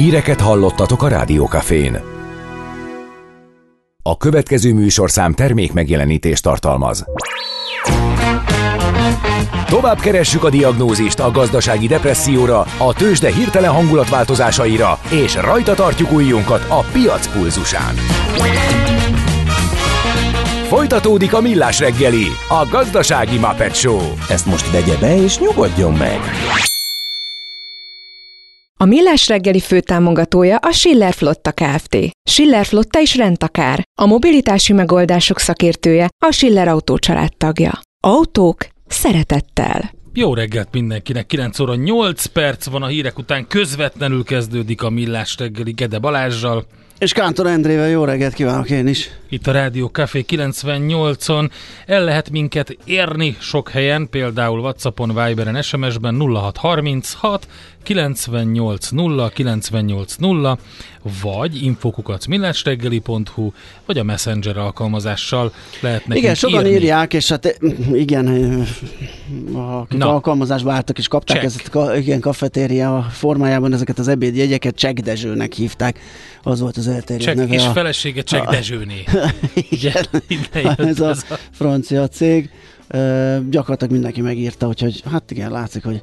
Híreket hallottatok a Rádiókafén. A következő műsorszám termék megjelenítést tartalmaz. Tovább keressük a diagnózist a gazdasági depresszióra, a tőzsde hirtelen hangulatváltozásaira, és rajta tartjuk ujjunkat a piac pulzusán. Folytatódik a millás reggeli, a gazdasági Muppet Show. Ezt most vegye be és nyugodjon meg! A Millás reggeli főtámogatója a Schiller Flotta Kft. Schiller Flotta is rendtakár. A mobilitási megoldások szakértője a Schiller Autó tagja. Autók szeretettel. Jó reggelt mindenkinek, 9 óra 8 perc van a hírek után, közvetlenül kezdődik a Millás reggeli Gede Balázsjal. És Kántor Endrével jó reggelt kívánok én is. Itt a Rádió Café 98-on el lehet minket érni sok helyen, például Whatsappon, Viberen, SMS-ben 0636 980 980 vagy infokukat millásreggeli.hu vagy a Messenger alkalmazással lehet nekünk Igen, sokan írni. írják, és hát igen, akik Na. alkalmazásba álltak és kapták Check. ezt a igen, kafetéria formájában ezeket az ebédjegyeket, Csek Dezsőnek hívták. Az volt az elterjedt Csak neve. és a... felesége Csek a- Dezsőné. igen, jött ez a a- francia cég. Ö, gyakorlatilag mindenki megírta, úgyhogy hát igen, látszik, hogy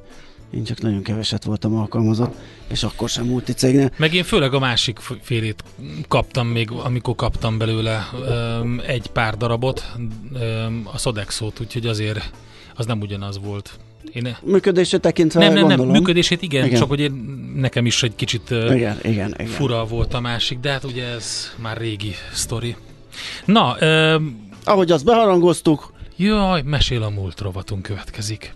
én csak nagyon keveset voltam alkalmazott, és akkor sem multicégnél. Meg én főleg a másik félét kaptam még, amikor kaptam belőle öm, egy pár darabot, öm, a Sodexót, úgyhogy azért az nem ugyanaz volt. Én Működését tekintve nem, nem, nem, gondolom. működését igen, Igen. csak hogy én, nekem is egy kicsit Igen, igen, igen. fura volt a másik, de hát ugye ez már régi sztori. Na, öm, Ahogy azt beharangoztuk, jaj, mesél a múlt rovatunk következik.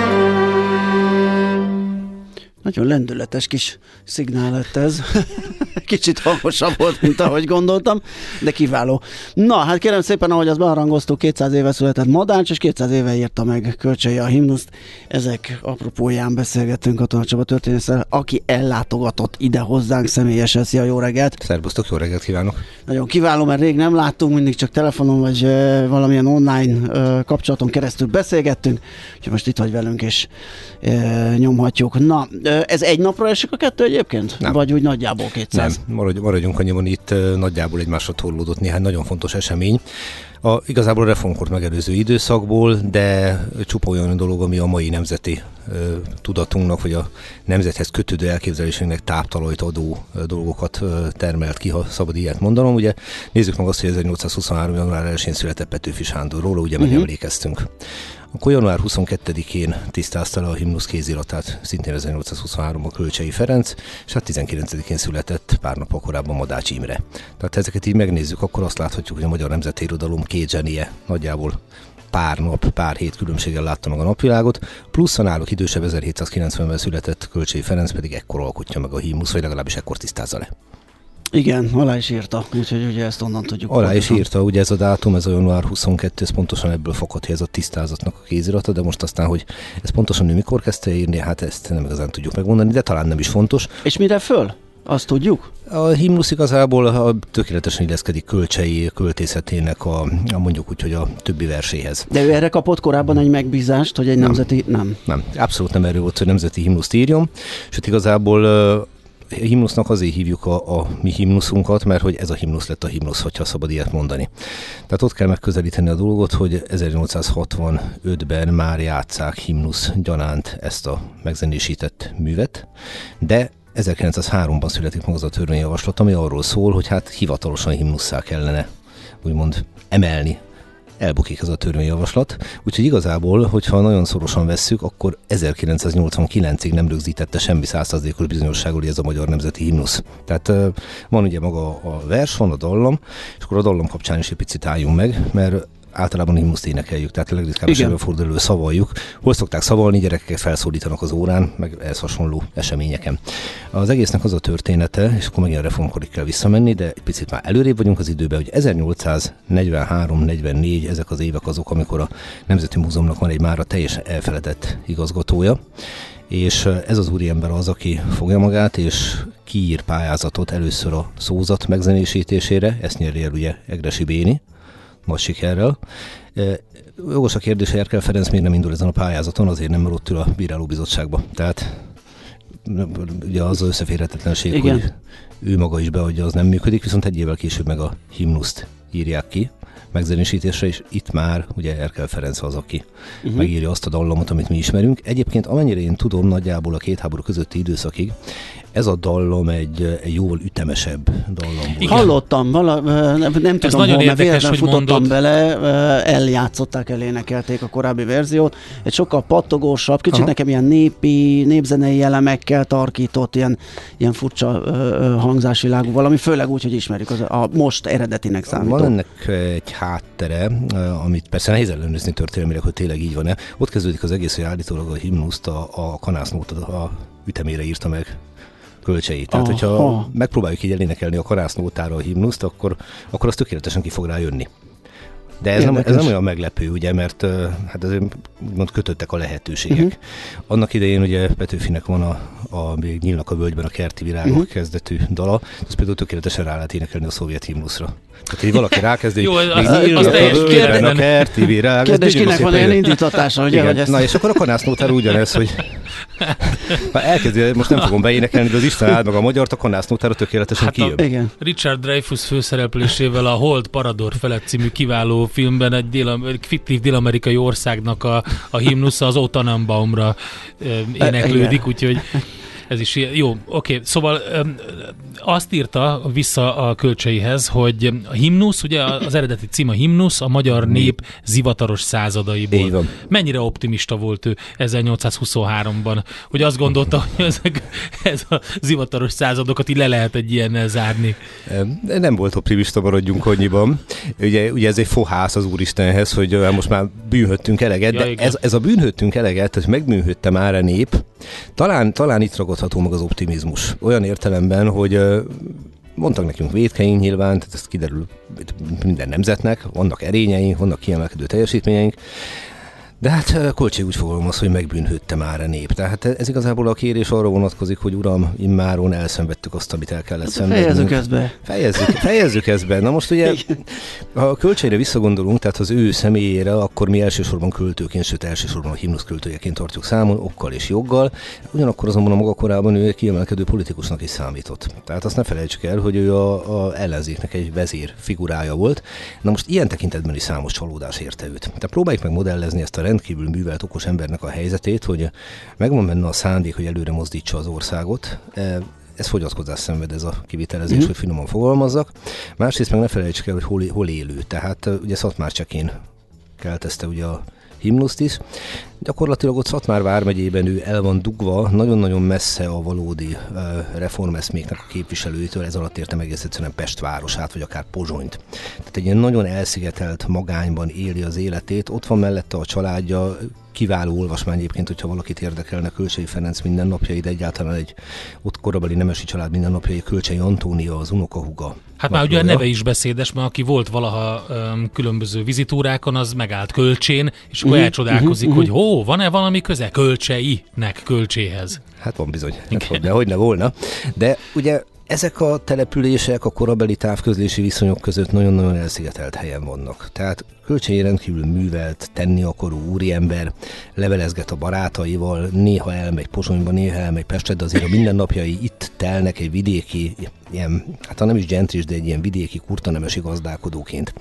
Nagyon lendületes kis szignál lett ez. Kicsit hangosabb volt, mint ahogy gondoltam, de kiváló. Na, hát kérem szépen, ahogy azt beharangoztuk, 200 éve született Madács, és 200 éve írta meg Kölcsei a himnuszt. Ezek apropóján beszélgettünk Katona Csaba történésszel, aki ellátogatott ide hozzánk személyesen. Szia, jó reggelt! Szerbusztok, jó reggelt kívánok! Nagyon kiváló, mert rég nem láttunk, mindig csak telefonon vagy valamilyen online kapcsolaton keresztül beszélgettünk, úgyhogy most itt vagy velünk, és nyomhatjuk. Na, ez egy napra esik a kettő egyébként? Nem. Vagy úgy nagyjából 200? Nem, maradj, maradjunk annyiban, itt nagyjából egymásra torlódott néhány nagyon fontos esemény. A, igazából a reformkort megelőző időszakból, de csupa olyan dolog, ami a mai nemzeti ö, tudatunknak, vagy a nemzethez kötődő elképzelésünknek táptalajt adó ö, dolgokat ö, termelt ki, ha szabad ilyet mondanom. Ugye nézzük meg azt, hogy 1823. január 1-én született Petőfi Sándor, róla ugye megemlékeztünk. Akkor január 22-én tisztázta le a himnusz kéziratát, szintén 1823 a Kölcsei Ferenc, és hát 19-én született pár nappal korábban Madács Imre. Tehát ezeket így megnézzük, akkor azt láthatjuk, hogy a magyar nemzeti irodalom két zsenie nagyjából pár nap, pár hét különbséggel látta meg a napvilágot, plusz a náluk idősebb 1790-ben született Kölcsei Ferenc pedig ekkor alkotja meg a himnusz, vagy legalábbis ekkor tisztázza le. Igen, alá is írta, úgyhogy ugye ezt onnan tudjuk. Alá is írta, ugye ez a dátum, ez a január 22, ez pontosan ebből fakad, hogy ez a tisztázatnak a kézirata, de most aztán, hogy ez pontosan ő mikor kezdte írni, hát ezt nem igazán tudjuk megmondani, de talán nem is fontos. És mire föl? Azt tudjuk? A himnusz igazából a, tökéletesen illeszkedik kölcsei költészetének a, a mondjuk úgy, hogy a többi verséhez. De ő erre kapott korábban egy megbízást, hogy egy Nem. nemzeti... Nem. Nem, abszolút nem erről volt, hogy nemzeti himnuszt írjon, sőt igazából himnusznak azért hívjuk a, a mi himnuszunkat, mert hogy ez a himnusz lett a himnusz, hogyha szabad ilyet mondani. Tehát ott kell megközelíteni a dolgot, hogy 1865-ben már játszák himnusz gyanánt ezt a megzenésített művet, de 1903-ban születik meg az a törvényjavaslat, ami arról szól, hogy hát hivatalosan himnusszá kellene úgymond emelni elbukik ez a törvényjavaslat. Úgyhogy igazából, hogyha nagyon szorosan vesszük, akkor 1989-ig nem rögzítette semmi százszázalékos bizonyossággal, hogy ez a magyar nemzeti himnusz. Tehát van ugye maga a vers, van a dallam, és akkor a dallam kapcsán is egy picit álljunk meg, mert általában himnuszt énekeljük, tehát legritkább is előfordulő szavaljuk. Hol szokták szavalni, gyerekeket felszólítanak az órán, meg ehhez hasonló eseményeken. Az egésznek az a története, és akkor megint a reformkorig kell visszamenni, de egy picit már előrébb vagyunk az időben, hogy 1843-44 ezek az évek azok, amikor a Nemzeti Múzeumnak van egy mára teljesen elfeledett igazgatója, és ez az úriember az, aki fogja magát, és kiír pályázatot először a szózat megzenésítésére, ezt nyeri el ugye Egresi Béni, nagy sikerrel. Jogos a kérdés, hogy Erkel Ferenc még nem indul ezen a pályázaton, azért nem, ül a bírálóbizottságba. Tehát ugye az az összeférhetetlenség, Igen. hogy ő maga is beadja, az nem működik, viszont egy évvel később meg a himnuszt írják ki megzenésítésre, és itt már ugye Erkel Ferenc az, aki uh-huh. megírja azt a dallamot, amit mi ismerünk. Egyébként amennyire én tudom, nagyjából a két háború közötti időszakig ez a dallom egy, egy jóval ütemesebb dallam volt. Hallottam, vala, nem, nem tudom, nagyon hol, mert véletlenül futottam mondod. bele, eljátszották, elénekelték a korábbi verziót. Egy sokkal pattogósabb, kicsit Aha. nekem ilyen népi, népzenei elemekkel tarkított, ilyen, ilyen furcsa hangzásvilágú valami, főleg úgy, hogy ismerjük az, a most eredetinek számító. Van ennek egy háttere, amit persze nehéz ellenőrizni történelmileg, hogy tényleg így van-e. Ott kezdődik az egész, hogy állítólag a himnuszt a, a kanásznót a ütemére írta meg kölcseit. Tehát, Aha. hogyha megpróbáljuk így elénekelni a karásznótára a himnuszt, akkor, akkor az tökéletesen ki fog rájönni. De ez nem, ez nem olyan meglepő, ugye, mert hát azért úgymond kötöttek a lehetőségek. Uh-huh. Annak idején ugye Petőfinek van a, a még nyílnak a völgyben a kerti virágok uh-huh. kezdetű dala, az például tökéletesen rá lehet énekelni a szovjet himnuszra. Tehát, hogy valaki rákezdi, hogy még nyílnak a völgyben a kerti virágok. Kérdés, kinek van ilyen indítatása, ugye? Igen. Ezt... Na és akkor a kanásznótára ugyanez, hogy ha elkezdi, most nem fogom beénekelni, de az Isten áld meg a magyar, a kanásznótára tökéletesen hát kijön. Igen. Richard Dreyfus főszereplésével a Hold Parador felett című kiváló filmben egy dél, fiktív dél-amerikai országnak a, a himnusza az Otanambaumra éneklődik, úgyhogy ez is jó. Oké, szóval azt írta vissza a kölcseihez, hogy a himnusz, ugye az eredeti cím a himnusz, a magyar nép zivataros századaiból. Mennyire optimista volt ő 1823-ban, hogy azt gondolta, hogy ezek, ez a zivataros századokat így le lehet egy ilyennel zárni. Nem volt optimista, maradjunk annyiban. Ugye, ugye ez egy fohász az Úristenhez, hogy most már bűnhöttünk eleget, ja, de ez, ez a bűnhöttünk eleget, hogy megbűnhötte már a nép, talán, talán itt ragadható meg az optimizmus. Olyan értelemben, hogy mondtak nekünk védkeink nyilván, tehát ez kiderül minden nemzetnek, vannak erényeink, vannak kiemelkedő teljesítményeink, de hát Kolcsé úgy fogalmaz, hogy megbűnhődte már a nép. Tehát ez igazából a kérés arra vonatkozik, hogy uram, immáron elszenvedtük azt, amit el kellett hát szenvednünk. Fejezzük ezt be. Fejezzük, fejezzük ezt be. Na most ugye, ha a költségre visszagondolunk, tehát az ő személyére, akkor mi elsősorban költőként, sőt elsősorban a himnusz költőjeként tartjuk számon, okkal és joggal. Ugyanakkor azonban a maga korában ő egy kiemelkedő politikusnak is számított. Tehát azt ne felejtsük el, hogy ő a, a ellenzéknek egy vezér figurája volt. Na most ilyen tekintetben is számos csalódás érte őt. Tehát próbáljuk meg modellezni ezt a rendkívül művelt okos embernek a helyzetét, hogy megvan benne a szándék, hogy előre mozdítsa az országot, e, ez fogyatkozás szenved ez a kivitelezés, mm-hmm. hogy finoman fogalmazzak. Másrészt meg ne felejtsük el, hogy hol, hol élő. Tehát ugye Szatmár Csekén keltezte ugye a himnuszt is. Gyakorlatilag ott Szatmár vármegyében ő el van dugva, nagyon-nagyon messze a valódi reformeszméknek a képviselőitől, ez alatt értem egész egyszerűen Pest városát, vagy akár Pozsonyt. Tehát egy ilyen nagyon elszigetelt magányban éli az életét, ott van mellette a családja, kiváló olvasmány egyébként, hogyha valakit érdekelne Kölcsei Ferenc mindennapjai, de egyáltalán egy ott korabeli nemesi család mindennapjai, Kölcsei Antónia, az unokahuga. Hát már ugye a neve is beszédes, mert aki volt valaha um, különböző vizitúrákon, az megállt Kölcsén, és akkor uh-huh, elcsodálkozik, uh-huh, hogy hó, van-e valami köze Kölcseinek Kölcséhez? Hát van bizony, hát, de hogy ne volna. De ugye ezek a települések a korabeli távközlési viszonyok között nagyon-nagyon elszigetelt helyen vannak. Tehát Kölcsei rendkívül művelt, tenni akaró úriember, levelezget a barátaival, néha elmegy Pozsonyba, néha elmegy Pestre, de azért a mindennapjai itt telnek egy vidéki, ilyen, hát ha nem is gentris, de egy ilyen vidéki kurtanemesi gazdálkodóként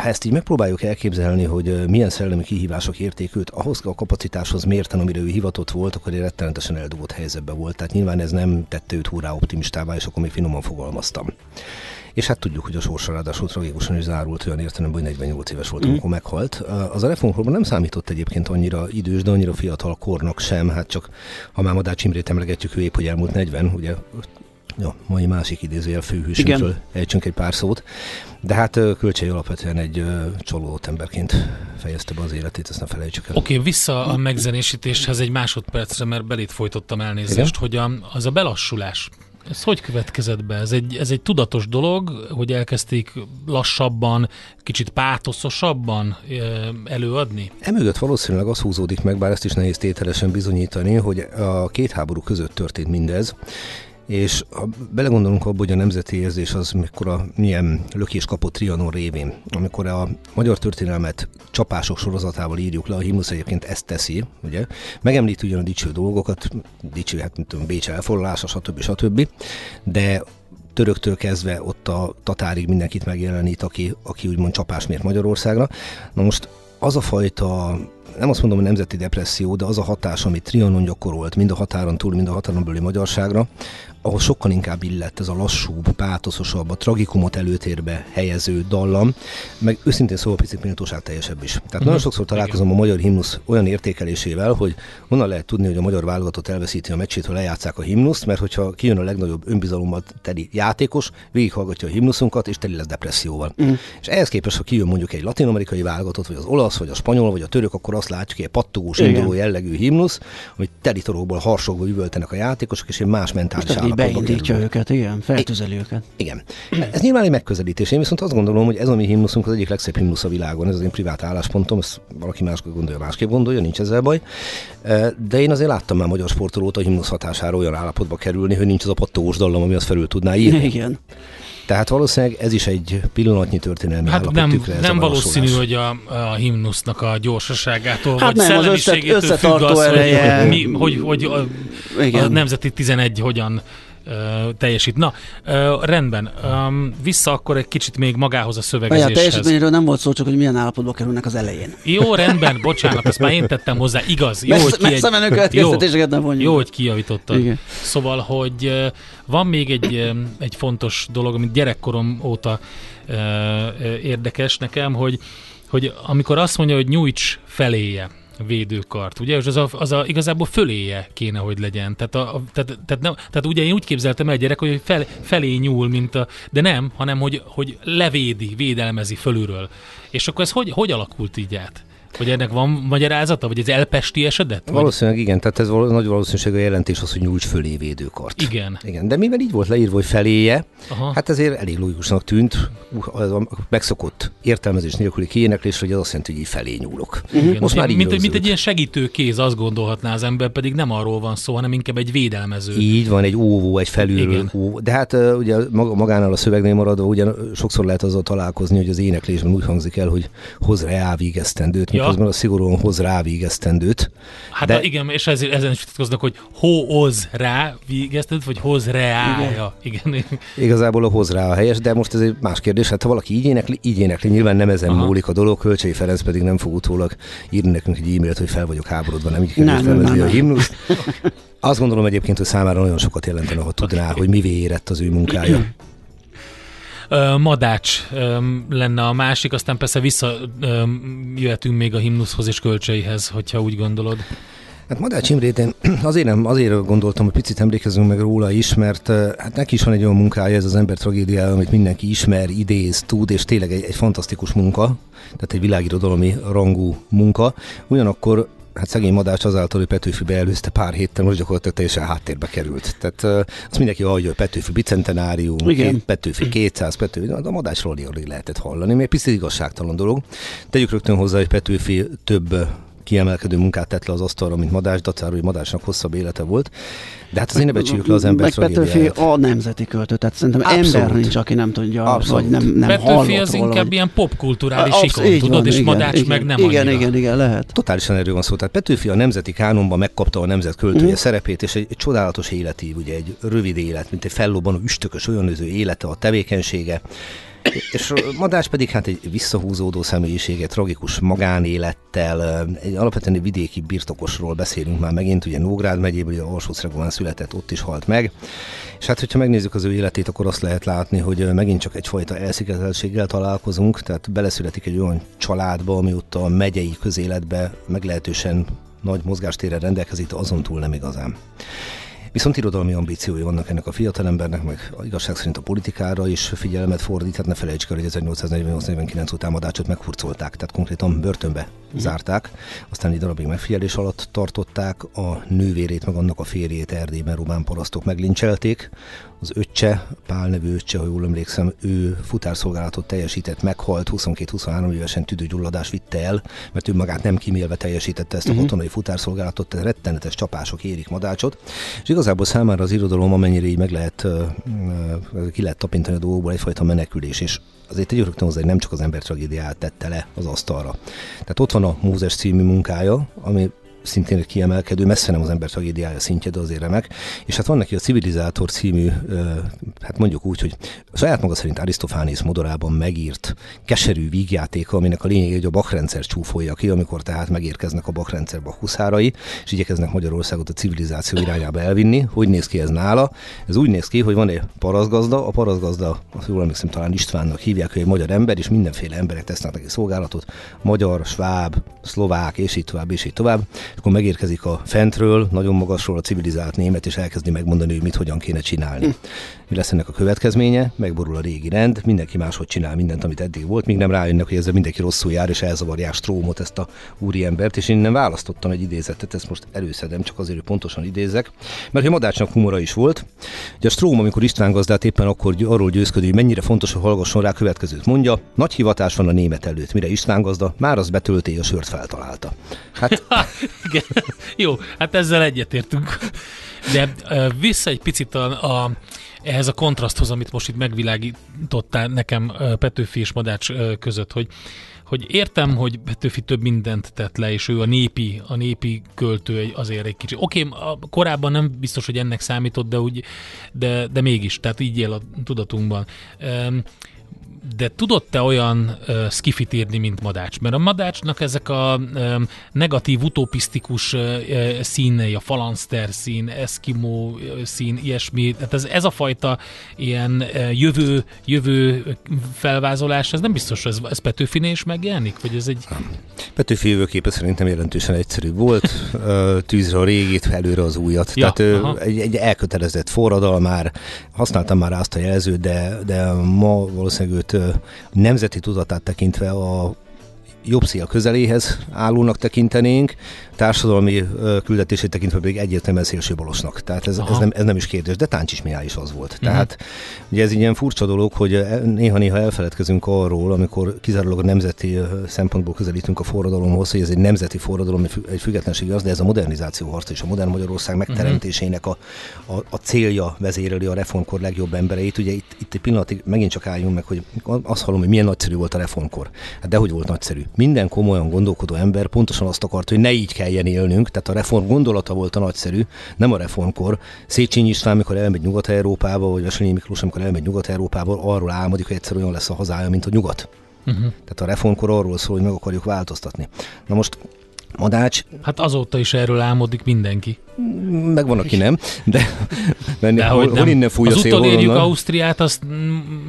ha ezt így megpróbáljuk elképzelni, hogy milyen szellemi kihívások érték őt, ahhoz a kapacitáshoz mérten, amire ő hivatott volt, akkor egy rettenetesen eldugott helyzetben volt. Tehát nyilván ez nem tette őt hurrá optimistává, és akkor még finoman fogalmaztam. És hát tudjuk, hogy a sorsa ráadásul tragikusan is zárult olyan értelemben, hogy 48 éves volt, mm. amikor meghalt. Az a reformkorban nem számított egyébként annyira idős, de annyira fiatal kornak sem, hát csak ha már Madács Imrét emlegetjük, ő épp, hogy elmúlt 40, ugye ja, mai másik idézőjel főhősünkről ejtsünk egy pár szót. De hát Kölcsei alapvetően egy csalódott emberként fejezte be az életét, ezt ne felejtsük el. Oké, okay, vissza a megzenésítéshez egy másodpercre, mert belét folytottam elnézést, Igen? hogy a, az a belassulás, ez hogy következett be? Ez egy, ez egy tudatos dolog, hogy elkezdték lassabban, kicsit pátoszosabban előadni? Emögött valószínűleg az húzódik meg, bár ezt is nehéz tételesen bizonyítani, hogy a két háború között történt mindez, és ha belegondolunk abba, hogy a nemzeti érzés az a milyen lökés kapott Trianon révén, amikor a magyar történelmet csapások sorozatával írjuk le, a himnusz egyébként ezt teszi, ugye, megemlít ugyan a dicső dolgokat, dicső, hát mint tudom, Bécs elfoglalása, stb. stb. De töröktől kezdve ott a tatárig mindenkit megjelenít, aki, aki úgymond csapás mért Magyarországra. Na most az a fajta nem azt mondom, hogy nemzeti depresszió, de az a hatás, amit Trianon gyakorolt, mind a határon túl, mind a határon belüli magyarságra, ahhoz sokkal inkább illett ez a lassúbb, pátoszosabb, a tragikumot előtérbe helyező dallam, meg őszintén szóval picit méltóság teljesebb is. Tehát uh-huh. nagyon sokszor találkozom a magyar himnusz olyan értékelésével, hogy honnan lehet tudni, hogy a magyar válogatott elveszíti a meccsét, ha lejátszák a himnuszt, mert hogyha kijön a legnagyobb önbizalommal teli játékos, végighallgatja a himnuszunkat, és teli lesz depresszióval. Uh-huh. És ehhez képest, ha kijön mondjuk egy latin-amerikai válogatott, vagy az olasz, vagy a spanyol, vagy a török, akkor azt látjuk, hogy egy pattogós, induló jellegű himnusz, hogy telitorokból harsogva üvöltenek a játékosok, és egy más mentális beindítja őket, igen, feltüzeli őket. Igen. Ez nyilván egy megközelítés. Én viszont azt gondolom, hogy ez a mi himnuszunk az egyik legszebb himnusz a világon. Ez az én privát álláspontom, ezt valaki más gondolja, másképp gondolja, nincs ezzel baj. De én azért láttam már magyar sportolót a himnusz hatására olyan állapotba kerülni, hogy nincs az a pattogós dallam, ami azt felül tudná írni. Igen. Tehát valószínűleg ez is egy pillanatnyi történelmi hát nem, tükre, nem valószínű, hogy a, a himnusznak a gyorsaságától, hát vagy nem, szellemiségétől függ az, ereje. hogy, mi, hogy, hogy a, a nemzeti 11 hogyan teljesít. Na, uh, rendben. Um, vissza akkor egy kicsit még magához a szövegezéshez. A teljesítményről nem volt szó, csak hogy milyen állapotba kerülnek az elején. Jó, rendben, bocsánat, ezt már én tettem hozzá, igaz. Jó, messze, hogy ki egy... jó, nem vonjuk. Jó, hogy kijavítottad. Igen. Szóval, hogy van még egy, egy fontos dolog, amit gyerekkorom óta érdekes nekem, hogy hogy amikor azt mondja, hogy nyújts feléje, védőkart, ugye? És az a, az a igazából föléje kéne, hogy legyen. Tehát, a, tehát, tehát, nem, tehát ugye én úgy képzeltem el gyerek, hogy fel, felé nyúl, mint a, de nem, hanem hogy, hogy levédi, védelmezi fölülről. És akkor ez hogy, hogy alakult így át? Hogy ennek van magyarázata, vagy ez elpesti? Valószínűleg vagy? igen, tehát ez nagy valószínűség a jelentés az, hogy nyújts fölé védőkart. Igen. igen. De mivel így volt leírva, hogy feléje, Aha. hát ezért elég logikusnak tűnt, az a megszokott értelmezés nélküli kiéneklés, hogy az azt jelenti, hogy így felé nyúlok. Uh-huh. Most már így mint, mint egy ilyen segítő kéz, azt gondolhatná az ember, pedig nem arról van szó, hanem inkább egy védelmező. Így van, egy óvó, egy felülről óvó. De hát ugye magánál a szövegnél maradva, ugye sokszor lehet azzal találkozni, hogy az éneklésben úgy hangzik el, hogy hoz végeztendőt, ja. miközben a szigorúan hoz rá végeztendőt. Hát de... igen, és ezért, ezen is vitatkoznak, hogy hoz rá végeztendőt, vagy hoz reája. Igen. igen. Igazából a hoz rá a helyes, de most ez egy más kérdés. Hát ha valaki így énekli, így énekli, nyilván nem ezen Aha. múlik a dolog. Kölcsei Ferenc pedig nem fog utólag írni nekünk egy e-mailt, hogy fel vagyok háborodva, nem így kell nem, nem, nem, a himnuszt. Azt gondolom egyébként, hogy számára nagyon sokat jelentene, ha tudná, hogy mivé érett az ő munkája. Madács lenne a másik, aztán persze visszajöhetünk még a himnuszhoz és kölcseihez, hogyha úgy gondolod. Hát Madács Imrét én azért, nem, azért gondoltam, hogy picit emlékezzünk meg róla is, mert hát neki is van egy olyan munkája, ez az ember tragédiája, amit mindenki ismer, idéz, tud, és tényleg egy, egy fantasztikus munka, tehát egy világirodalmi rangú munka. Ugyanakkor hát szegény Madács azáltal, hogy Petőfi beelőzte pár héttel, most gyakorlatilag teljesen háttérbe került. Tehát azt mindenki hallja, hogy Petőfi bicentenárium, Igen. Petőfi 200, Petőfi, de a Madácsról alig lehetett hallani, mert picit igazságtalan dolog. Tegyük rögtön hozzá, hogy Petőfi több kiemelkedő munkát tett le az asztalra, mint Madás, dacára, hogy Madásnak hosszabb élete volt. De hát azért ne becsüljük le az ember Meg Petőfi a nemzeti költő, tehát szerintem Abszolút. ember nincs, aki nem tudja, Abszolút. vagy nem, nem Petőfi az inkább vagy... ilyen popkulturális ikon, tudod, van, és igen, Madács igen, meg nem Igen, annyira. igen, igen, lehet. Totálisan erről van szó. Tehát Petőfi a nemzeti kánonban megkapta a nemzet költője mm. szerepét, és egy, egy csodálatos életív, ugye egy rövid élet, mint egy fellobbanó üstökös olyan élete, a tevékenysége és Madás pedig hát egy visszahúzódó személyisége, tragikus magánélettel, egy alapvetően egy vidéki birtokosról beszélünk már megint, ugye Nógrád megyéből, ugye Alsószregován született, ott is halt meg. És hát, hogyha megnézzük az ő életét, akkor azt lehet látni, hogy megint csak egyfajta elszigeteltséggel találkozunk, tehát beleszületik egy olyan családba, ami ott a megyei közéletbe meglehetősen nagy mozgástérre rendelkezik, azon túl nem igazán. Viszont irodalmi ambíciói vannak ennek a fiatalembernek, meg igazság szerint a politikára is figyelmet fordít, hát ne felejtsük el, hogy 1848-49 után Madácsot meghurcolták, tehát konkrétan börtönbe zárták, aztán egy darabig megfigyelés alatt tartották, a nővérét, meg annak a férjét Erdélyben román parasztok meglincselték, az öccse, Pál nevű öccse, ha jól emlékszem, ő futárszolgálatot teljesített, meghalt, 22-23 évesen tüdőgyulladás vitte el, mert ő magát nem kimélve teljesítette ezt a uh-huh. katonai futárszolgálatot, tehát rettenetes csapások érik Madácsot, és igazából számára az irodalom, amennyire így meg lehet, ki lehet tapintani a dolgokból, egyfajta menekülés, és azért egy rögtön hozzá, hogy nem csak az ember tragédiát tette le az asztalra. Tehát ott van a Mózes című munkája, ami szintén egy kiemelkedő, messze nem az ember tragédiája szintje, de azért remek. És hát van neki a Civilizátor című, hát mondjuk úgy, hogy saját maga szerint Arisztofánész modorában megírt keserű vígjátéka, aminek a lényeg, hogy a bakrendszer csúfolja ki, amikor tehát megérkeznek a bakrendszer huszárai, és igyekeznek Magyarországot a civilizáció irányába elvinni. Hogy néz ki ez nála? Ez úgy néz ki, hogy van egy paraszgazda, a paraszgazda, azt jól emlékszem, talán Istvánnak hívják, hogy egy magyar ember, és mindenféle emberek tesznek neki szolgálatot, magyar, sváb, szlovák, és így tovább, és így tovább akkor megérkezik a fentről, nagyon magasról a civilizált német, és elkezdi megmondani, hogy mit hogyan kéne csinálni. Hm. Mi lesz ennek a következménye? Megborul a régi rend, mindenki máshogy csinál mindent, amit eddig volt, míg nem rájönnek, hogy ezzel mindenki rosszul jár, és elzavarják Strómot, ezt a úriembert, és én nem választottam egy idézetet, ezt most előszedem, csak azért, hogy pontosan idézek, mert hogy Madácsnak humora is volt. Ugye a Stróm, amikor István gazdát éppen akkor arról győzködő, hogy mennyire fontos, hogy hallgasson rá következőt mondja, nagy hivatás van a német előtt, mire István gazda már az betölté a sört feltalálta. Hát Igen. Jó, hát ezzel egyetértünk. De vissza egy picit a, a, ehhez a kontraszthoz, amit most itt megvilágítottál nekem Petőfi és Madács között, hogy hogy értem, hogy Petőfi több mindent tett le, és ő a népi, a népi költő azért egy kicsit. Oké, okay, korábban nem biztos, hogy ennek számított, de, úgy, de, de mégis, tehát így él a tudatunkban. Um, de tudott te olyan uh, skifit írni, mint Madács? Mert a Madácsnak ezek a um, negatív, utopisztikus uh, színei, a falanszter szín, eszkimó szín, ilyesmi, tehát ez, ez a fajta ilyen uh, jövő, jövő felvázolás, ez nem biztos, hogy ez, ez Petőfinél is megjelenik? Vagy ez egy... Petőfi jövőképe szerintem jelentősen egyszerű volt, tűzre a régit, előre az újat. Ja, Tehát egy, egy elkötelezett forradalmár, használtam már azt a jelzőt, de, de ma valószínűleg őt nemzeti tudatát tekintve a jobb szia közeléhez állónak tekintenénk, társadalmi küldetését tekintve pedig egyértelműen szélsőbalosnak. Tehát ez, ez, nem, ez nem is kérdés, de Táncsis is az volt. Uh-huh. Tehát ugye ez egy ilyen furcsa dolog, hogy néha-néha elfeledkezünk arról, amikor kizárólag a nemzeti szempontból közelítünk a forradalomhoz, hogy ez egy nemzeti forradalom, egy függetlenség az, de ez a modernizáció harc és a modern Magyarország mhm. megteremtésének a, a, a célja vezéreli a reformkor legjobb embereit. Ugye itt, itt egy pillanatig megint csak álljunk meg, hogy azt hallom, hogy milyen nagyszerű volt a reformkor. Hát dehogy volt nagyszerű. Minden komolyan gondolkodó ember pontosan azt akart, hogy ne így kell kelljen élnünk, tehát a reform gondolata volt a nagyszerű, nem a reformkor. Széchenyi István, amikor elmegy Nyugat-Európába, vagy Veselényi Miklós, amikor elmegy Nyugat-Európába, arról álmodik, hogy egyszer olyan lesz a hazája, mint a nyugat. Uh-huh. Tehát a reformkor arról szól, hogy meg akarjuk változtatni. Na most Madács... Hát azóta is erről álmodik mindenki. Meg van, aki nem, de, de, hol, hol innen fúj az a szél, utolérjük Ausztriát, azt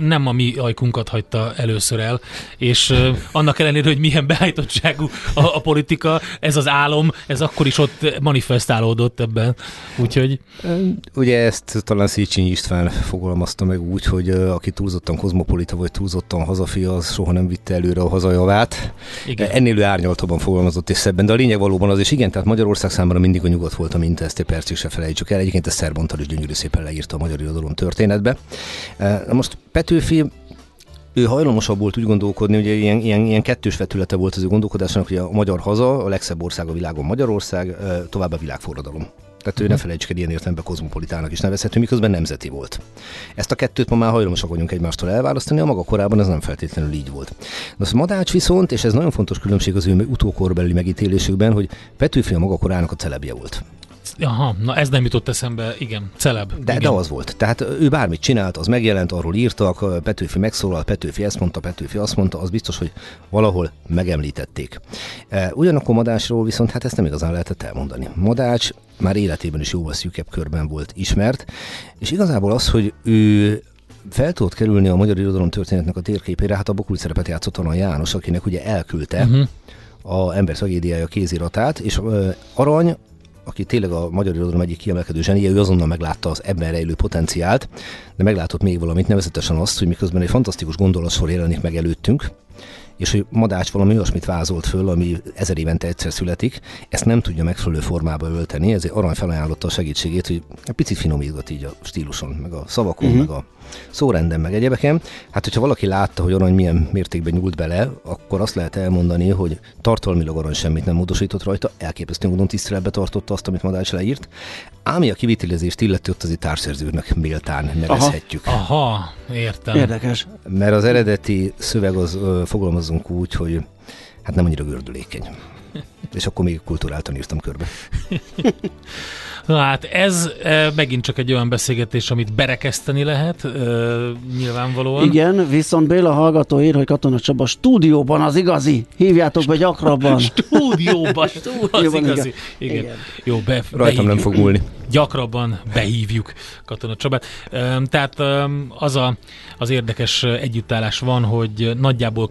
nem a mi ajkunkat hagyta először el, és annak ellenére, hogy milyen beállítottságú a, a politika, ez az álom, ez akkor is ott manifestálódott ebben, úgyhogy... Ugye ezt talán Széchenyi István fogalmazta meg úgy, hogy aki túlzottan kozmopolita vagy túlzottan hazafia, az soha nem vitte előre a hazajavát. Igen. Ennél ő árnyaltabban fogalmazott és szebben, de a lényeg valóban az, és igen, tehát Magyarország számára mindig a nyugat volt a mint ezt egy percig se felejtsük el. Egyébként a Szerbontal is gyönyörű szépen leírta a magyar irodalom történetbe. Na most Petőfi ő hajlamosabb volt úgy gondolkodni, hogy ilyen, ilyen, ilyen kettős vetülete volt az ő gondolkodásnak, hogy a magyar haza, a legszebb ország a világon Magyarország, tovább a világforradalom. Tehát ő ne mhm. felejtsük el ilyen értelemben kozmopolitának is nevezhető, miközben nemzeti volt. Ezt a kettőt ma már hajlamosak vagyunk egymástól elválasztani, a maga korában ez nem feltétlenül így volt. De az Madács viszont, és ez nagyon fontos különbség az ő utókorbeli megítélésükben, hogy Petőfi a maga korának a celebje volt. Aha, na ez nem jutott eszembe, igen, celeb. De, igen. de az volt. Tehát ő bármit csinált, az megjelent, arról írtak, Petőfi megszólal, Petőfi ezt mondta, Petőfi azt mondta, az biztos, hogy valahol megemlítették. E, ugyanakkor Madásról viszont hát ezt nem igazán lehetett elmondani. Madács már életében is jóval szűkebb körben volt ismert, és igazából az, hogy ő fel tudott kerülni a magyar irodalom történetnek a térképére, hát a bokul szerepet játszott a János, akinek ugye elküldte uh-huh. a ember tragédiája kéziratát, és Arany aki tényleg a magyar irodalom egyik kiemelkedő zsenie, ő azonnal meglátta az ebben rejlő potenciált, de meglátott még valamit, nevezetesen azt, hogy miközben egy fantasztikus gondolatsor jelenik meg előttünk, és hogy Madács valami olyasmit vázolt föl, ami ezer évente egyszer születik, ezt nem tudja megfelelő formába ölteni, ezért arany felajánlotta a segítségét, hogy egy picit finomítgat így a stíluson, meg a szavakon, uh-huh. meg a szórenden, meg egyebeken. Hát, hogyha valaki látta, hogy arany milyen mértékben nyúlt bele, akkor azt lehet elmondani, hogy tartalmilag arany semmit nem módosított rajta, elképesztő módon tiszteletbe tartotta azt, amit Madács leírt. Ámi a kivitelezést illeti, ott az egy társszerzőnek méltán nevezhetjük. Aha, Aha értem. Érdekes. Mert az eredeti szöveg az ö, fogalmazunk úgy, hogy hát nem annyira gördülékeny. És akkor még kultúráltan írtam körbe. Na hát ez e, megint csak egy olyan beszélgetés, amit berekeszteni lehet, e, nyilvánvalóan. Igen, viszont Béla hallgató ír, hogy Katona Csaba stúdióban az igazi. Hívjátok be gyakrabban. Stúdióban, stú, az igazi. Igen. igen. igen. Jó, be, Rajtam behívjuk. nem fog múlni. Gyakrabban behívjuk Katona Csabát. Tehát az a, az érdekes együttállás van, hogy nagyjából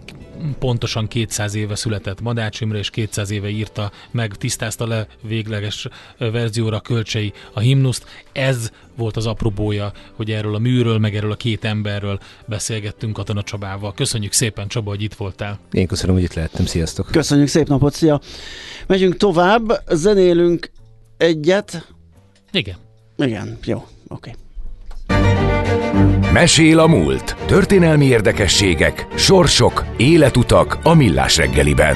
pontosan 200 éve született Madács Imre, és 200 éve írta meg, tisztázta le végleges verzióra kölcsei a himnuszt. Ez volt az apropója, hogy erről a műről, meg erről a két emberről beszélgettünk Katona Csabával. Köszönjük szépen, Csaba, hogy itt voltál. Én köszönöm, hogy itt lehettem. Sziasztok! Köszönjük, szép napot, szia! Megyünk tovább, zenélünk egyet. Igen. Igen, jó, oké. Mesél a múlt. Történelmi érdekességek, sorsok, életutak a millás reggeliben.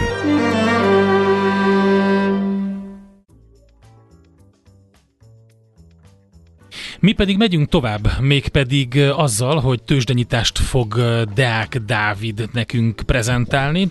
Mi pedig megyünk tovább, mégpedig azzal, hogy tőzsdenyítást fog Deák Dávid nekünk prezentálni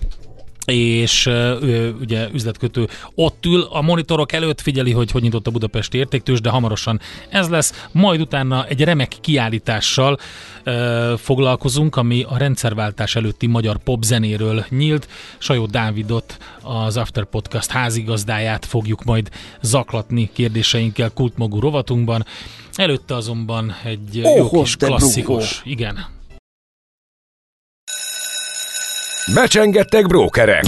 és ő, ugye üzletkötő ott ül a monitorok előtt, figyeli, hogy hogy nyitott a budapesti értéktős, de hamarosan ez lesz. Majd utána egy remek kiállítással ö, foglalkozunk, ami a rendszerváltás előtti magyar popzenéről nyílt. Sajó Dávidot, az After Podcast házigazdáját fogjuk majd zaklatni kérdéseinkkel kultmogú rovatunkban. Előtte azonban egy Ó, jó kis klasszikus. Igen. Becsengettek brókerek.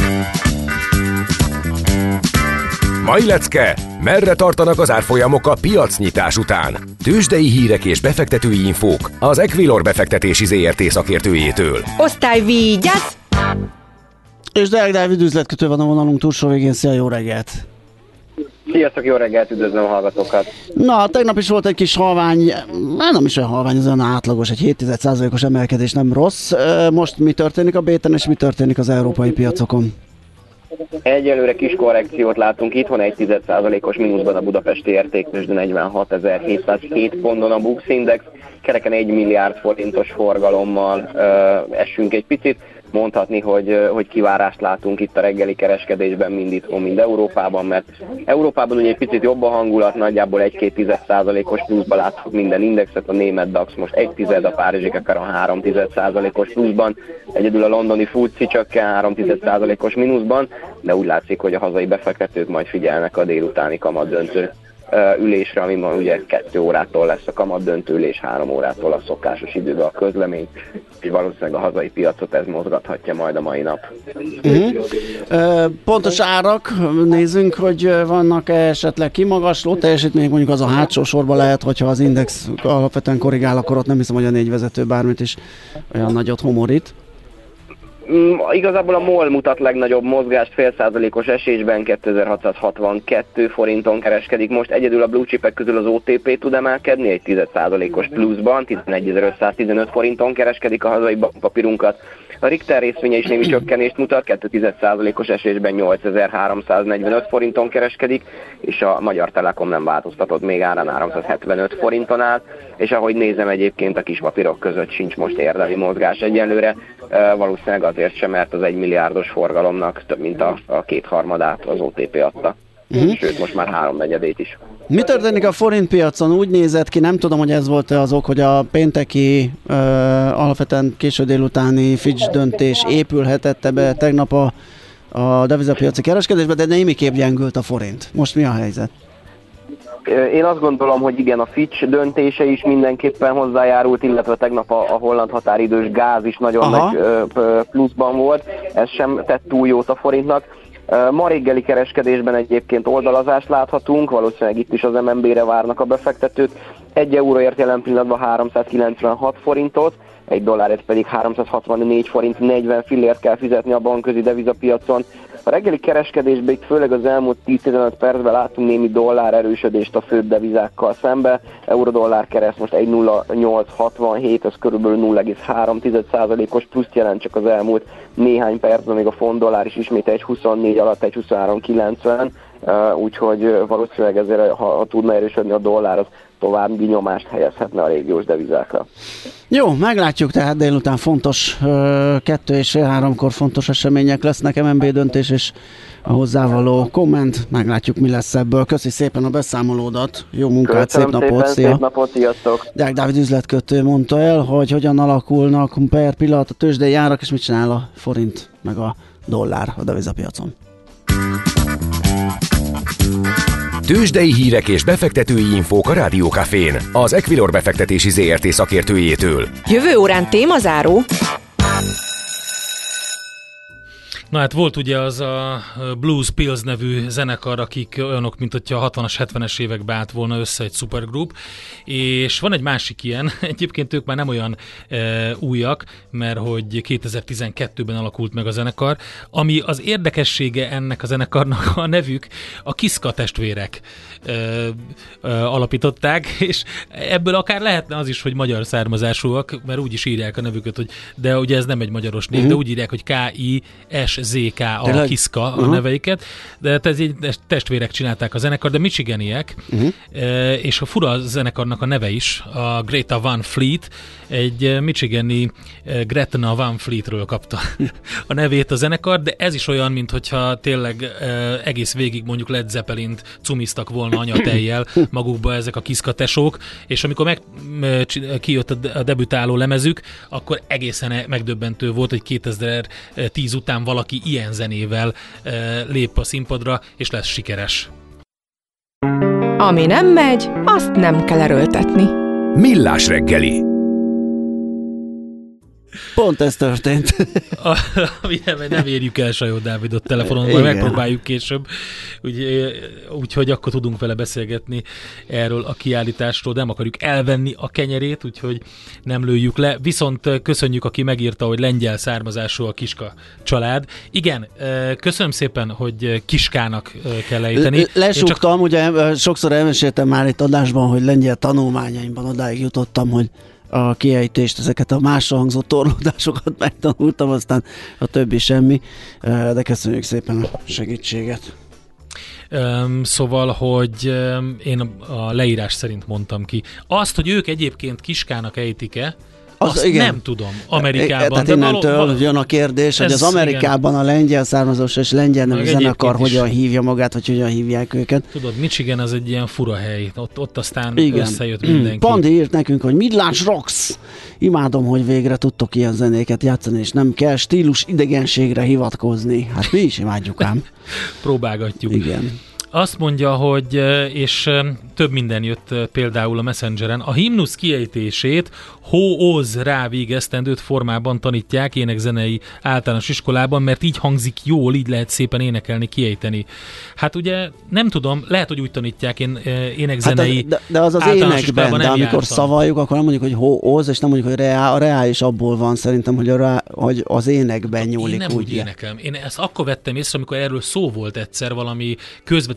Mai lecke, merre tartanak az árfolyamok a piacnyitás után? Tőzsdei hírek és befektetői infók az Equilor befektetési ZRT szakértőjétől. Osztály vigyázz! És Deák Dávid üzletkötő van a vonalunk túlsó végén. Szia, jó reggelt! Sziasztok, jó reggelt, üdvözlöm a hallgatókat! Na, tegnap is volt egy kis halvány, hát nem is olyan halvány, ez olyan átlagos, egy 7%-os emelkedés nem rossz. Most mi történik a béten, és mi történik az európai piacokon? Egyelőre kis korrekciót látunk itthon, egy 10%-os mínuszban a budapesti értéktős, de 46.707 ponton a Bux Index, kereken 1 milliárd forintos forgalommal ö, esünk egy picit. Mondhatni, hogy, hogy kivárást látunk itt a reggeli kereskedésben, mind itthon, mind Európában, mert Európában ugye egy picit jobb a hangulat, nagyjából 1-2 10%-os pluszba látható minden indexet, a német DAX most 1 tized, a párizsi Kakaron 3 10%-os pluszban, egyedül a londoni FUCI csökken 3 10%-os mínuszban, de úgy látszik, hogy a hazai befektetők majd figyelnek a délutáni kamat döntő ö, ülésre, ami ma ugye 2 órától lesz a kamat döntő ülés, 3 órától a szokásos időben a közlemény, és valószínűleg a hazai piacot ez mozgathatja majd a mai nap. Uh-huh. Pontos árak, nézzünk, hogy vannak -e esetleg kimagasló teljesítmények, mondjuk az a hátsó sorba lehet, hogyha az index alapvetően korrigál, akkor ott nem hiszem, hogy a négy vezető bármit is olyan nagyot homorít. Mm, Igazából a MOL mutat legnagyobb mozgást, fél százalékos esésben 2662 forinton kereskedik. Most egyedül a blue chipek közül az OTP tud emelkedni, egy 10 százalékos pluszban, 11.515 forinton kereskedik a hazai papírunkat. A Richter részvénye is némi csökkenést mutat, 2 százalékos esésben 8345 forinton kereskedik, és a Magyar Telekom nem változtatott még árán 375 forinton áll, és ahogy nézem egyébként a kis papírok között sincs most érdemi mozgás egyelőre, Ö, valószínűleg azért sem, mert az egy milliárdos forgalomnak több mint a, a kétharmadát az OTP adta. Uh-huh. Sőt, most már háromnegyedét is. Mi történik a forint piacon? Úgy nézett ki, nem tudom, hogy ez volt-e az ok, hogy a pénteki, ö, alapvetően késő délutáni Fitch döntés épülhetette be tegnap a, a devizapiaci kereskedésbe, de némiképp gyengült a forint. Most mi a helyzet? Én azt gondolom, hogy igen, a Fitch döntése is mindenképpen hozzájárult, illetve tegnap a, a holland határidős gáz is nagyon Aha. nagy ö, pluszban volt, ez sem tett túl jót a forintnak. Ma reggeli kereskedésben egyébként oldalazást láthatunk, valószínűleg itt is az MNB-re várnak a befektetők. Egy euróért jelen pillanatban 396 forintot, egy dollárért pedig 364 forint 40 fillért kell fizetni a bankközi devizapiacon. A reggeli kereskedésben itt főleg az elmúlt 10-15 percben láttunk némi dollár erősödést a főbb devizákkal szembe. Euró-dollár kereszt most 1,0867, az körülbelül 0,3%-os pluszt jelent csak az elmúlt néhány percben, még a font dollár is ismét 1,24 alatt 1,2390 úgyhogy valószínűleg ezért, ha, ha tudna erősödni a dollár, az további nyomást helyezhetne a régiós devizákra. Jó, meglátjuk, tehát délután fontos, kettő és háromkor fontos események lesznek, MNB döntés és a hozzávaló komment, meglátjuk mi lesz ebből. Köszi szépen a beszámolódat, jó munkát, Köszönöm szép napot, szépen, szia! Szép napot, sziasztok! Deák Dávid üzletkötő mondta el, hogy hogyan alakulnak per pillanat a tőzsdei árak, és mit csinál a forint meg a dollár a devizapiacon. Tőzsdei hírek és befektetői infók a Rádiókafén, az Equilor befektetési ZRT szakértőjétől. Jövő órán témazáró. Na hát volt ugye az a Blues Pills nevű zenekar, akik olyanok, mint hogyha a 60-as, 70-es évekbe állt volna össze egy supergroup, és van egy másik ilyen, egyébként ők már nem olyan e, újak, mert hogy 2012-ben alakult meg a zenekar, ami az érdekessége ennek a zenekarnak a nevük, a Kiszka testvérek e, e, alapították, és ebből akár lehetne az is, hogy magyar származásúak, mert úgy is írják a nevüket, hogy de ugye ez nem egy magyaros név, uh-huh. de úgy írják, hogy K-I-S ZK a Kiszka a uh-huh. neveiket, de hát ez így testvérek csinálták a zenekar, de michiganiek, uh-huh. és a fura a zenekarnak a neve is, a Greta Van Fleet, egy michigani Gretna Van Fleetről kapta a nevét a zenekar, de ez is olyan, mintha tényleg egész végig mondjuk Led Zeppelint cumiztak volna anyatejjel magukba ezek a kiszkatesók, és amikor meg, kijött a debütáló lemezük, akkor egészen megdöbbentő volt, hogy 2010 után valaki valaki ilyen zenével lép a színpadra, és lesz sikeres. Ami nem megy, azt nem kell erőltetni. Millás reggeli Pont ez történt. A, a, nem érjük el Sajó Dávidot telefonon, majd megpróbáljuk később, úgyhogy úgy, akkor tudunk vele beszélgetni erről a kiállításról, nem akarjuk elvenni a kenyerét, úgyhogy nem lőjük le. Viszont köszönjük, aki megírta, hogy lengyel származású a Kiska család. Igen, köszönöm szépen, hogy Kiskának kell ejteni. Lesúgtam, csak... ugye sokszor elmeséltem már itt adásban, hogy lengyel tanulmányaimban odáig jutottam, hogy a kiejtést, ezeket a másra hangzó torlódásokat megtanultam, aztán a többi semmi, de köszönjük szépen a segítséget. Um, szóval, hogy um, én a leírás szerint mondtam ki. Azt, hogy ők egyébként kiskának ejtik-e, az, Azt igen. nem tudom Amerikában. Tehát innentől való, jön a kérdés, hogy az Amerikában igen. a lengyel származós és lengyel nevű zenekar hogyan hívja magát, vagy hogyan hívják őket. Tudod, Michigan az egy ilyen fura hely, ott, ott aztán igen. összejött mindenki. Pandi írt nekünk, hogy Midlands Rocks. Imádom, hogy végre tudtok ilyen zenéket játszani, és nem kell stílus idegenségre hivatkozni. Hát mi is imádjuk ám. Próbálgatjuk. Igen. Azt mondja, hogy, és több minden jött például a Messengeren, a himnusz kiejtését hó-oz rá végeztendőt formában tanítják énekzenei általános iskolában, mert így hangzik jól, így lehet szépen énekelni, kiejteni. Hát ugye nem tudom, lehet, hogy úgy tanítják én, énekzenei hát de, de, az az énekben, de amikor jártam. szavaljuk, akkor nem mondjuk, hogy hó-oz, és nem mondjuk, hogy reá, a reá is abból van szerintem, hogy, a reá, hogy az énekben nyúlik. Én nem úgy, énekelem. Én ezt akkor vettem észre, amikor erről szó volt egyszer valami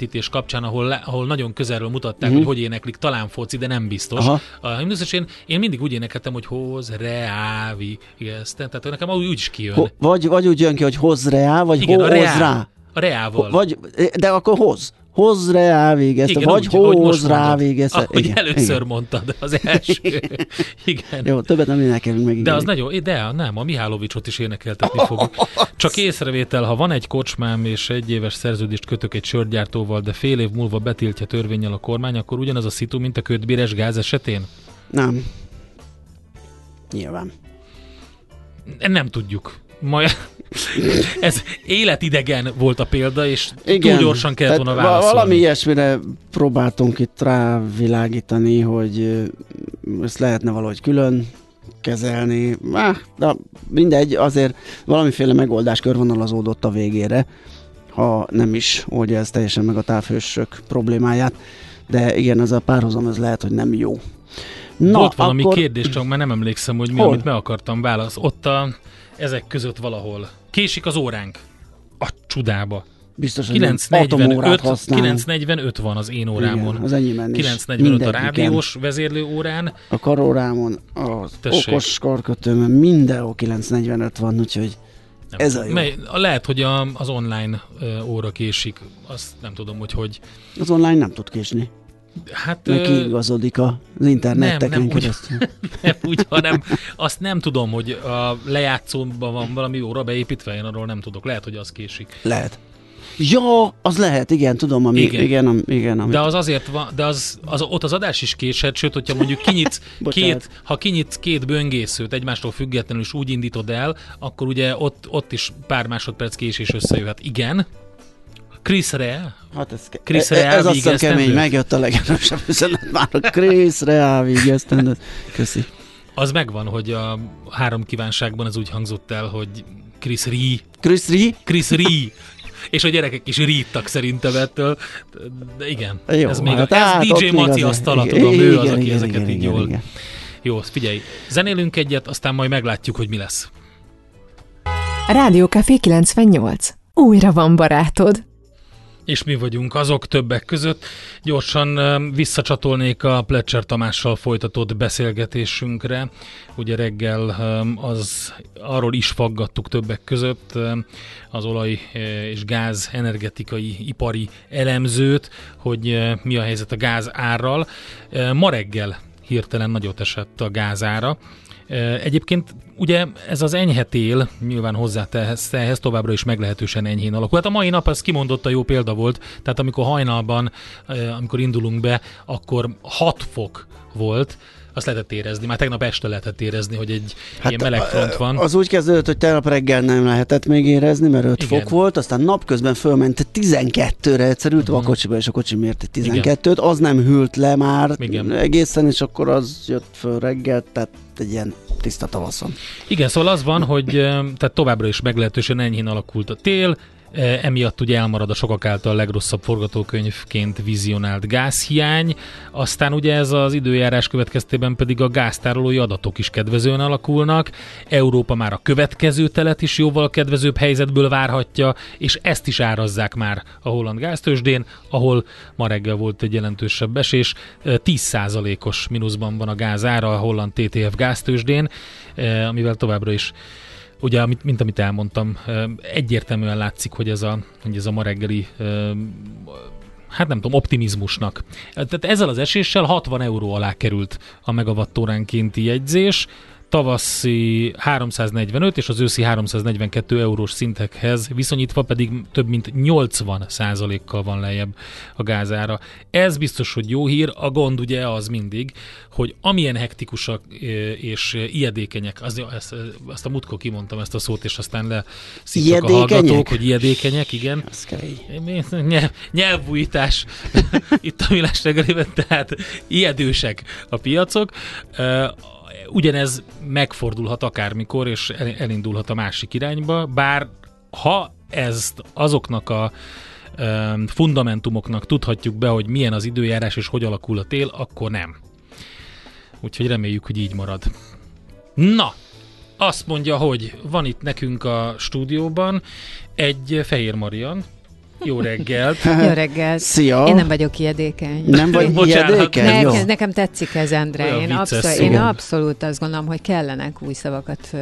közvetítés kapcsán, ahol, ahol nagyon közelről mutatták, uh-huh. hogy hogy éneklik, talán foci, de nem biztos. Aha. A himnusz, én, én mindig úgy énekel énekeltem, hogy hoz reávi. Igen, tehát nekem úgy, úgy is kijön. Ho, vagy, vagy úgy jön ki, hogy hoz reá, vagy Igen, ho, a reá, hoz rá. A reával. Vagy, de akkor hoz. Hoz rá végezte, vagy úgy, hoz rá végezte. Ahogy igen, először igen. mondtad, az első. igen. Jó, többet nem énekelünk meg. De az nagyon, de nem, a Mihálovicsot is énekeltetni fogjuk. Csak észrevétel, ha van egy kocsmám és egy éves szerződést kötök egy sörgyártóval, de fél év múlva betiltja törvényel a kormány, akkor ugyanaz a szitu, mint a ködbíres gáz esetén? Nem. Nyilván. Nem tudjuk. Majd ez életidegen volt a példa, és Igen, túl gyorsan kellett volna válaszolni. Valami ilyesmire próbáltunk itt rávilágítani, hogy ezt lehetne valahogy külön kezelni. Ah, de mindegy, azért valamiféle megoldás körvonalazódott a végére ha nem is oldja ez teljesen meg a távhősök problémáját. De igen, ez a párhuzam, ez lehet, hogy nem jó. Na, Volt valami akkor... kérdés, csak már nem emlékszem, hogy mi, Hol? amit meg akartam válasz. Ott a, ezek között valahol. Késik az óránk. A csudába. Biztos, hogy 945, 945 van az én órámon. Igen, az enyémben 945 a rádiós vezérlő órán. A karórámon, az Tessék. okos karkötőmön mindenhol 945 van, úgyhogy nem ez a jó. Mely, lehet, hogy a, az online óra késik, azt nem tudom, hogy hogy. Az online nem tud késni. Hát, Neki igazodik az interneteken nem, nem keresztül. Úgy, nem úgy, hanem azt nem tudom, hogy a lejátszóban van valami óra beépítve, én arról nem tudok. Lehet, hogy az késik. Lehet. Ja, az lehet, igen, tudom, ami, igen, igen, am, igen amit... De az azért van, de az, az, ott az adás is késett, sőt, hogyha mondjuk kinyitsz két, ha kinyitsz két böngészőt egymástól függetlenül, és úgy indítod el, akkor ugye ott, ott is pár másodperc késés összejöhet. Igen, Chris Rea. Hát ez, Chris Rea ez azt kemény, megjött a legerősebb üzenet már a Chris Rea végeztendő. Köszi. Az megvan, hogy a három kívánságban ez úgy hangzott el, hogy Chris Rea. Chris Rea? Chris Rea. És a gyerekek is ríttak szerintem ettől. De igen, Jó, ez még hát, a, ez hát, DJ Maci asztala, tudom, igen, ő az, aki igen, ezeket igen, így igen, jól... Igen. Jó, figyelj, zenélünk egyet, aztán majd meglátjuk, hogy mi lesz. Rádió Café 98. Újra van barátod és mi vagyunk azok többek között. Gyorsan visszacsatolnék a Plecser Tamással folytatott beszélgetésünkre. Ugye reggel az arról is faggattuk többek között az olaj és gáz energetikai ipari elemzőt, hogy mi a helyzet a gáz árral. Ma reggel hirtelen nagyot esett a gázára. Egyébként ugye ez az enyhe tél nyilván hozzá ehhez, továbbra is meglehetősen enyhén alakul. Hát a mai nap az kimondott a jó példa volt, tehát amikor hajnalban, amikor indulunk be, akkor 6 fok volt, azt lehetett érezni. Már tegnap este lehetett érezni, hogy egy hát ilyen meleg front van. Az úgy kezdődött, hogy tegnap reggel nem lehetett még érezni, mert 5 Igen. fok volt, aztán napközben fölment 12-re, egyszer ültem uh-huh. a kocsiba, és a kocsi mért 12-t, az nem hűlt le már Igen. egészen, és akkor az jött föl reggel, tehát egy ilyen tiszta tavaszon. Igen, szóval az van, hogy tehát továbbra is meglehetősen enyhén alakult a tél, emiatt ugye elmarad a sokak által legrosszabb forgatókönyvként vizionált gázhiány, aztán ugye ez az időjárás következtében pedig a gáztárolói adatok is kedvezően alakulnak, Európa már a következő telet is jóval kedvezőbb helyzetből várhatja, és ezt is árazzák már a holland gáztősdén, ahol ma reggel volt egy jelentősebb esés, 10%-os e, mínuszban van a gázára a holland TTF gáztősdén, e, amivel továbbra is ugye, mint, mint amit elmondtam, egyértelműen látszik, hogy ez a, hogy ez a ma reggeli hát nem tudom, optimizmusnak. Tehát ezzel az eséssel 60 euró alá került a megawattóránkénti jegyzés, tavaszi 345 és az őszi 342 eurós szintekhez viszonyítva pedig több mint 80 százalékkal van lejjebb a gázára. Ez biztos, hogy jó hír, a gond ugye az mindig, hogy amilyen hektikusak és ijedékenyek, az, ezt, azt a mutkó kimondtam ezt a szót, és aztán le a hallgatók, hogy ijedékenyek, igen. Nyelv, nyelvújítás. Itt a Milás tehát ijedősek a piacok ugyanez megfordulhat akármikor, és elindulhat a másik irányba, bár ha ezt azoknak a fundamentumoknak tudhatjuk be, hogy milyen az időjárás és hogy alakul a tél, akkor nem. Úgyhogy reméljük, hogy így marad. Na, azt mondja, hogy van itt nekünk a stúdióban egy Fehér Marian, jó reggelt! Jó reggelt! Szia! Én nem vagyok ijedékeny. Nem vagy ijedékeny? Ne. Nekem tetszik ez, Endre. én, abszol- én abszolút azt gondolom, hogy kellenek új szavakat ö,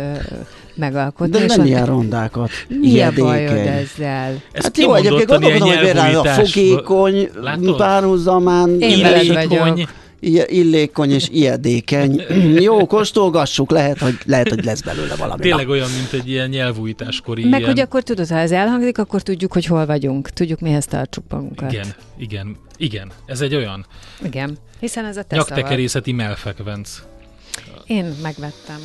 megalkotni. De nem ilyen rondákat. Mi a bajod ezzel? Ez hát jó, egyébként gondolkodom, hogy például a fogékony párhuzamán. Én veled vagyok illékony és ijedékeny. Jó, kóstolgassuk, lehet, hogy, lehet, hogy lesz belőle valami. Tényleg olyan, mint egy ilyen nyelvújításkori. Meg, ilyen... hogy akkor tudod, ha ez elhangzik, akkor tudjuk, hogy hol vagyunk. Tudjuk, mihez tartsuk magunkat. Igen, igen, igen. Ez egy olyan. Igen, hiszen ez a te Nyaktekerészeti melfekvenc. Én megvettem.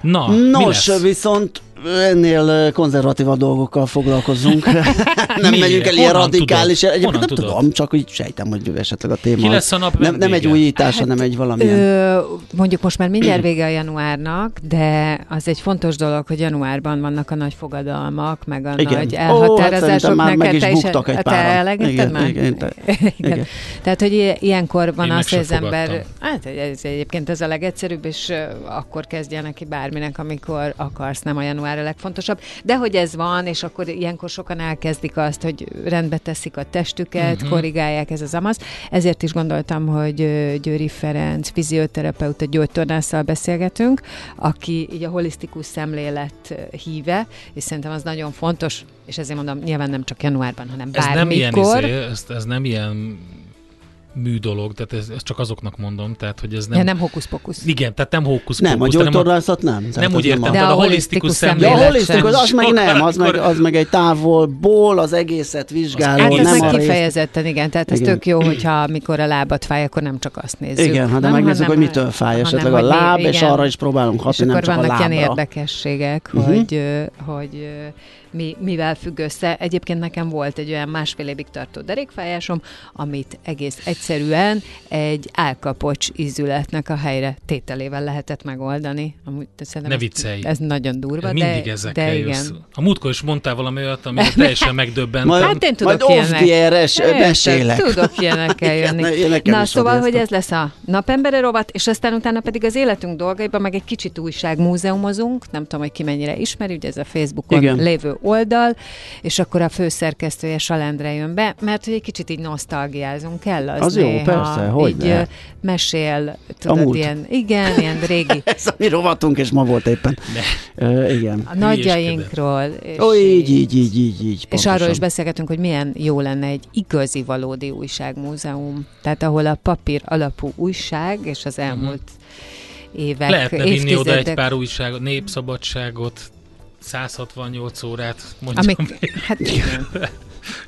Na, Nos, viszont ennél konzervatívabb dolgokkal foglalkozunk. nem Miért? megyünk el ilyen Honnan radikális. tudod? Egyébként Honnan nem tudod? tudom, csak úgy sejtem, hogy esetleg a téma. Ki lesz a nap nem, nem egy újítás, hanem egy valamilyen. Ö, mondjuk most már mindjárt vége a januárnak, de az egy fontos dolog, hogy januárban vannak a nagy fogadalmak, meg a Igen. nagy Ó, hát elhatározások. szerintem már meg is te buktak egy te páran. elegetted Igen, már? igen, te- igen. igen. Tehát, hogy ilyenkor van Én az, hogy az ember, hát ez egyébként ez a legegyszerűbb, és akkor kezdjenek ki bárminek, amikor akarsz, nem a január a legfontosabb. De hogy ez van, és akkor ilyenkor sokan elkezdik azt, hogy rendbe teszik a testüket, Mhm. korrigálják ez az amaz. Ezért is gondoltam, hogy Győri Ferenc, fizioterapeuta, gyógytornásszal beszélgetünk, aki így a holisztikus szemlélet híve, és szerintem az nagyon fontos, és ezért mondom, nyilván nem csak januárban, hanem Ez nem ilyen, bármikor. izé, ez, ez nem ilyen mű dolog, tehát ez, ez csak azoknak mondom, tehát hogy ez nem... Ja, nem hókusz-pokusz. Igen, tehát nem hókusz Nem, a gyógytornászat nem. Tehát Nem úgy értem, De a a holisztikus holisztikus Ja, a szemlélet. holisztikus, az meg nem, az meg, Akkor- az meg egy távolból az egészet vizsgáló, Hát ez nem meg kifejezetten, igen. Tehát ez Igen. tök jó, hogyha amikor a lábad fáj, akkor nem csak azt nézzük. Igen, hát de megnézzük, hogy mitől fáj, hanem, esetleg a láb, és arra is próbálunk És hatni, nem akkor csak a vannak ilyen lábra. érdekességek, Mhm. hogy, mi, mivel függ össze. Egyébként nekem volt egy olyan másfél évig tartó derékfájásom, amit egész egyszerűen egy álkapocs ízületnek a helyre tételével lehetett megoldani. Amúgy, Ne ez- viccelj. Ez nagyon durva, Mindig de, ezekkel de jössz. igen. A múltkor is mondtál valami olyat, ami teljesen megdöbbent. Majd, Hát én tudok majd ilyenek. mesélek. Tudok ilyenekkel jönni. Igen, Na, szóval, hogy ez lesz a napembere rovat, és aztán utána pedig az életünk dolgaiban meg egy kicsit újságmúzeumozunk, nem tudom, hogy ki mennyire ismeri, ugye ez a Facebookon Igen. lévő oldal, és akkor a főszerkesztője Salendre jön be, mert hogy egy kicsit így nosztalgiázunk kell az, Az jó, néha. persze, hogyne. Így ö, mesél, tudod, ilyen, igen, ilyen régi, Ez a mi rovatunk, és ma volt éppen. Uh, igen. a nagyjainkról. És Ó, így, így, így, így, így. És pontosan. arról is beszélgetünk, hogy milyen jó lenne egy igazi, valódi újságmúzeum. Tehát ahol a papír alapú újság és az elmúlt évek, Lehetne vinni oda egy évtizedek, pár újságot, népszabadságot, 168 órát, mondjam. amik, hát.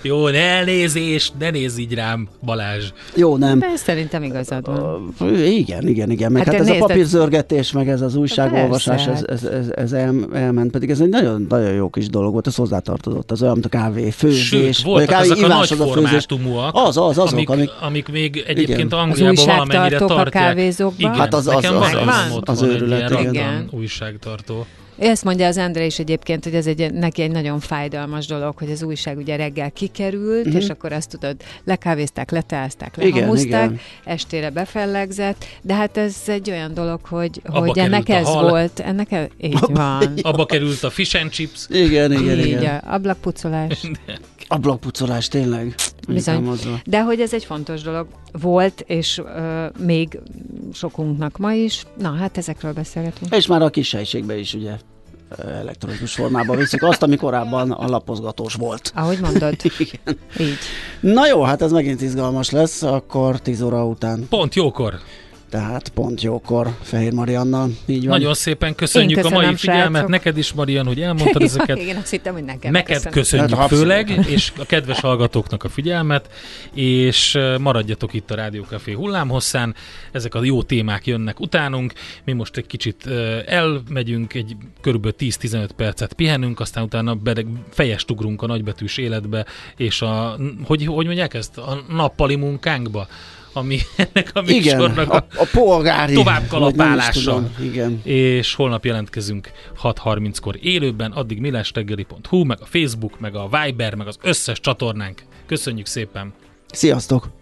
Jó, ne elnézést, ne nézz így rám, Balázs. Jó, nem. De szerintem igazad van. Igen, igen, igen. Meg Hát hát, hát ez nézd, a papírzörgetés, meg ez az újságolvasás, Persze, ez, ez, ez, ez el, elment, pedig ez egy nagyon, nagyon jó kis dolog volt, ez hozzátartozott, az olyan, mint a kávé főzés. Sőt, vagy voltak ezek a nagy az főzés. formátumúak, Az, az, azok, amik, amik, amik még egyébként Igen. Az Angliában valamennyire újságtartók a tartják. kávézókban. Igen, Hát az- az- nekem az- van, az- ott az van egy őrület, ilyen igen. random Igen. újságtartó. Ezt mondja az Endre is egyébként, hogy ez egy, neki egy nagyon fájdalmas dolog, hogy az újság ugye reggel kikerült, Mhm. és akkor azt tudod, lekávézták, leteázták, lehamuzták, igen. estére befellegzett, de hát ez egy olyan dolog, hogy, Abba hogy ennek ez hal. volt, ennek e- így van. Abba került a fish and chips. igen, igen, így, igen. a ablakpucolás. Ablakpucolás, tényleg. Bizony. De hogy ez egy fontos dolog volt, és ö, még sokunknak ma is. Na, hát ezekről beszélgetünk. És már a kis helységbe is ugye elektronikus formában viszik azt, ami korábban a lapozgatós volt. Ahogy mondod, Igen. így. Na jó, hát ez megint izgalmas lesz, akkor 10 óra után, Pont jókor. Tehát pont jókor Fehér Mariannal, így van. Nagyon szépen köszönjük a mai figyelmet. srácok. Neked is, Marian, hogy elmondtad ezeket. Igen, azt hittem, hogy nekem. Neked köszönöm. köszönjük Hát, főleg, és a kedves hallgatóknak a figyelmet, és maradjatok itt a Rádiókafé hullámhosszán, ezek a jó témák jönnek utánunk, mi most egy kicsit elmegyünk, egy körülbelül 10-15 percet pihenünk, aztán utána bereg, fejest ugrunk a nagybetűs életbe, és a, hogy, hogy mondják ezt, a nappali munkánkba, ami ennek a Igen, műsornak a, a, a polgári. Tovább kalapálása. Igen. és holnap jelentkezünk 6.30-kor élőben, addig millástegeli.hu, meg a Facebook, meg a Viber, meg az összes csatornánk. Köszönjük szépen! Sziasztok!